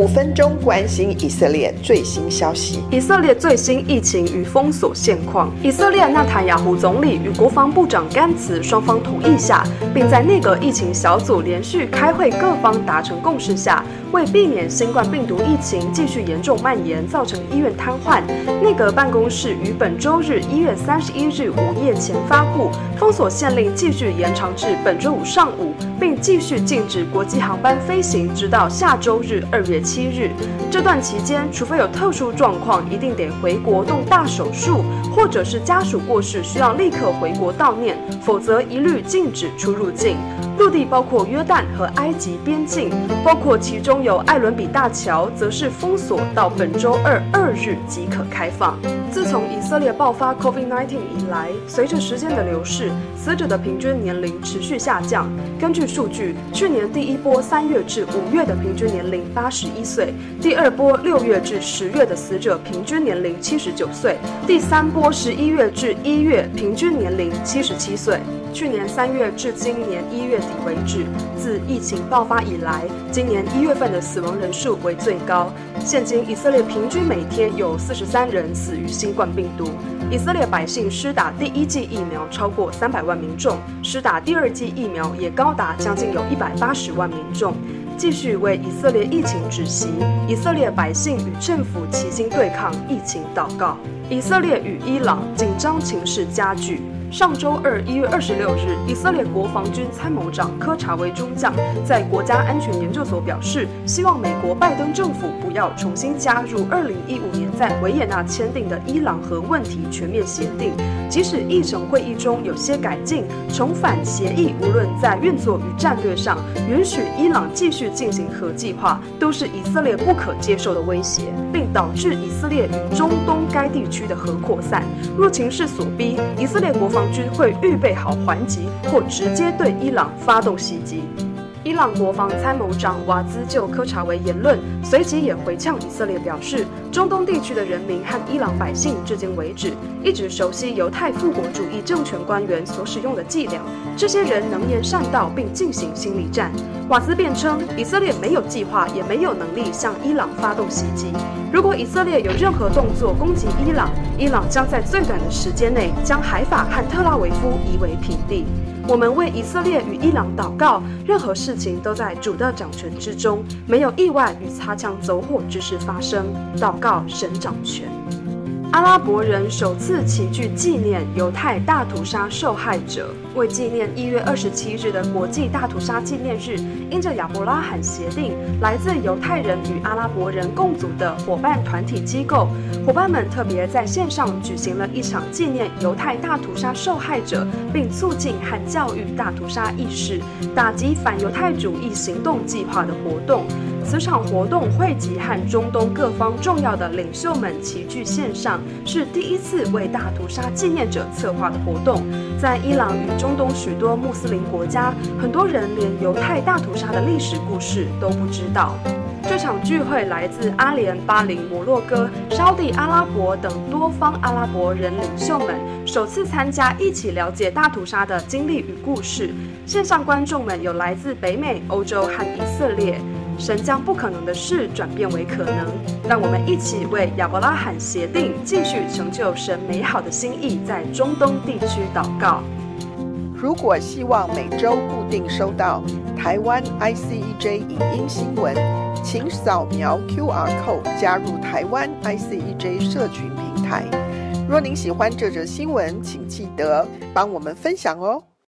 五分钟关心以色列最新消息。以色列最新疫情与封锁现况。以色列纳坦雅胡总理与国防部长甘茨双方同意下，并在内阁疫情小组连续开会，各方达成共识下，为避免新冠病毒疫情继续严重蔓延，造成医院瘫痪，内阁办公室于本周日一月三十一日午夜前发布封锁限令，继续延长至本周五上午，并继续禁止国际航班飞行，直到下周日二月七日。这段期间，除非有特殊状况，一定得回国动大手术，或者是家属过世需要立刻回国悼念，否则一律禁止出入境。陆地包括约旦和埃及边境，包括其中有艾伦比大桥，则是封锁到本周二二日即可开放。自从以色列爆发 COVID-19 以来，随着时间的流逝，死者的平均年龄持续下降。根据数据，去年第一波三月至五月的平均年龄八十一岁，第二波六月至十月的死者平均年龄七十九岁，第三波十一月至一月平均年龄七十七岁。去年三月至今年一月为止，自疫情爆发以来，今年一月份的死亡人数为最高。现今以色列平均每天有四十三人死于新冠病毒。以色列百姓施打第一剂疫苗超过三百万民众，施打第二剂疫苗也高达将近有一百八十万民众。继续为以色列疫情止息，以色列百姓与政府齐心对抗疫情祷告。以色列与伊朗紧张情势加剧。上周二，一月二十六日，以色列国防军参谋长科查维中将在国家安全研究所表示，希望美国拜登政府不要重新加入二零一五年在维也纳签订的伊朗核问题全面协定。即使议程会议中有些改进，重返协议，无论在运作与战略上，允许伊朗继续进行核计划，都是以色列不可接受的威胁，并导致以色列与中东该地区的核扩散。若情势所逼，以色列国防军会预备好还击，或直接对伊朗发动袭击。伊朗国防参谋长瓦兹就科查维言论，随即也回呛以色列，表示中东地区的人民和伊朗百姓至今为止一直熟悉犹太复国主义政权官员所使用的伎俩，这些人能言善道，并进行心理战。瓦兹辩称，以色列没有计划，也没有能力向伊朗发动袭击。如果以色列有任何动作攻击伊朗，伊朗将在最短的时间内将海法和特拉维夫夷为平地。我们为以色列与伊朗祷告，任何事情都在主的掌权之中，没有意外与擦枪走火之事发生。祷告神掌权。阿拉伯人首次齐聚纪念犹太大屠杀受害者，为纪念一月二十七日的国际大屠杀纪念日，因着亚伯拉罕协定，来自犹太人与阿拉伯人共组的伙伴团体机构，伙伴们特别在线上举行了一场纪念犹太大屠杀受害者，并促进和教育大屠杀意识、打击反犹太主义行动计划的活动。此场活动汇集和中东各方重要的领袖们齐聚线上，是第一次为大屠杀纪念者策划的活动。在伊朗与中东许多穆斯林国家，很多人连犹太大屠杀的历史故事都不知道。这场聚会来自阿联、巴林、摩洛哥、沙地阿拉伯等多方阿拉伯人领袖们首次参加，一起了解大屠杀的经历与故事。线上观众们有来自北美、欧洲和以色列。神将不可能的事转变为可能，让我们一起为亚伯拉罕协定继续成就神美好的心意，在中东地区祷告。如果希望每周固定收到台湾 ICEJ 影音新闻，请扫描 QR code 加入台湾 ICEJ 社群平台。若您喜欢这则新闻，请记得帮我们分享哦。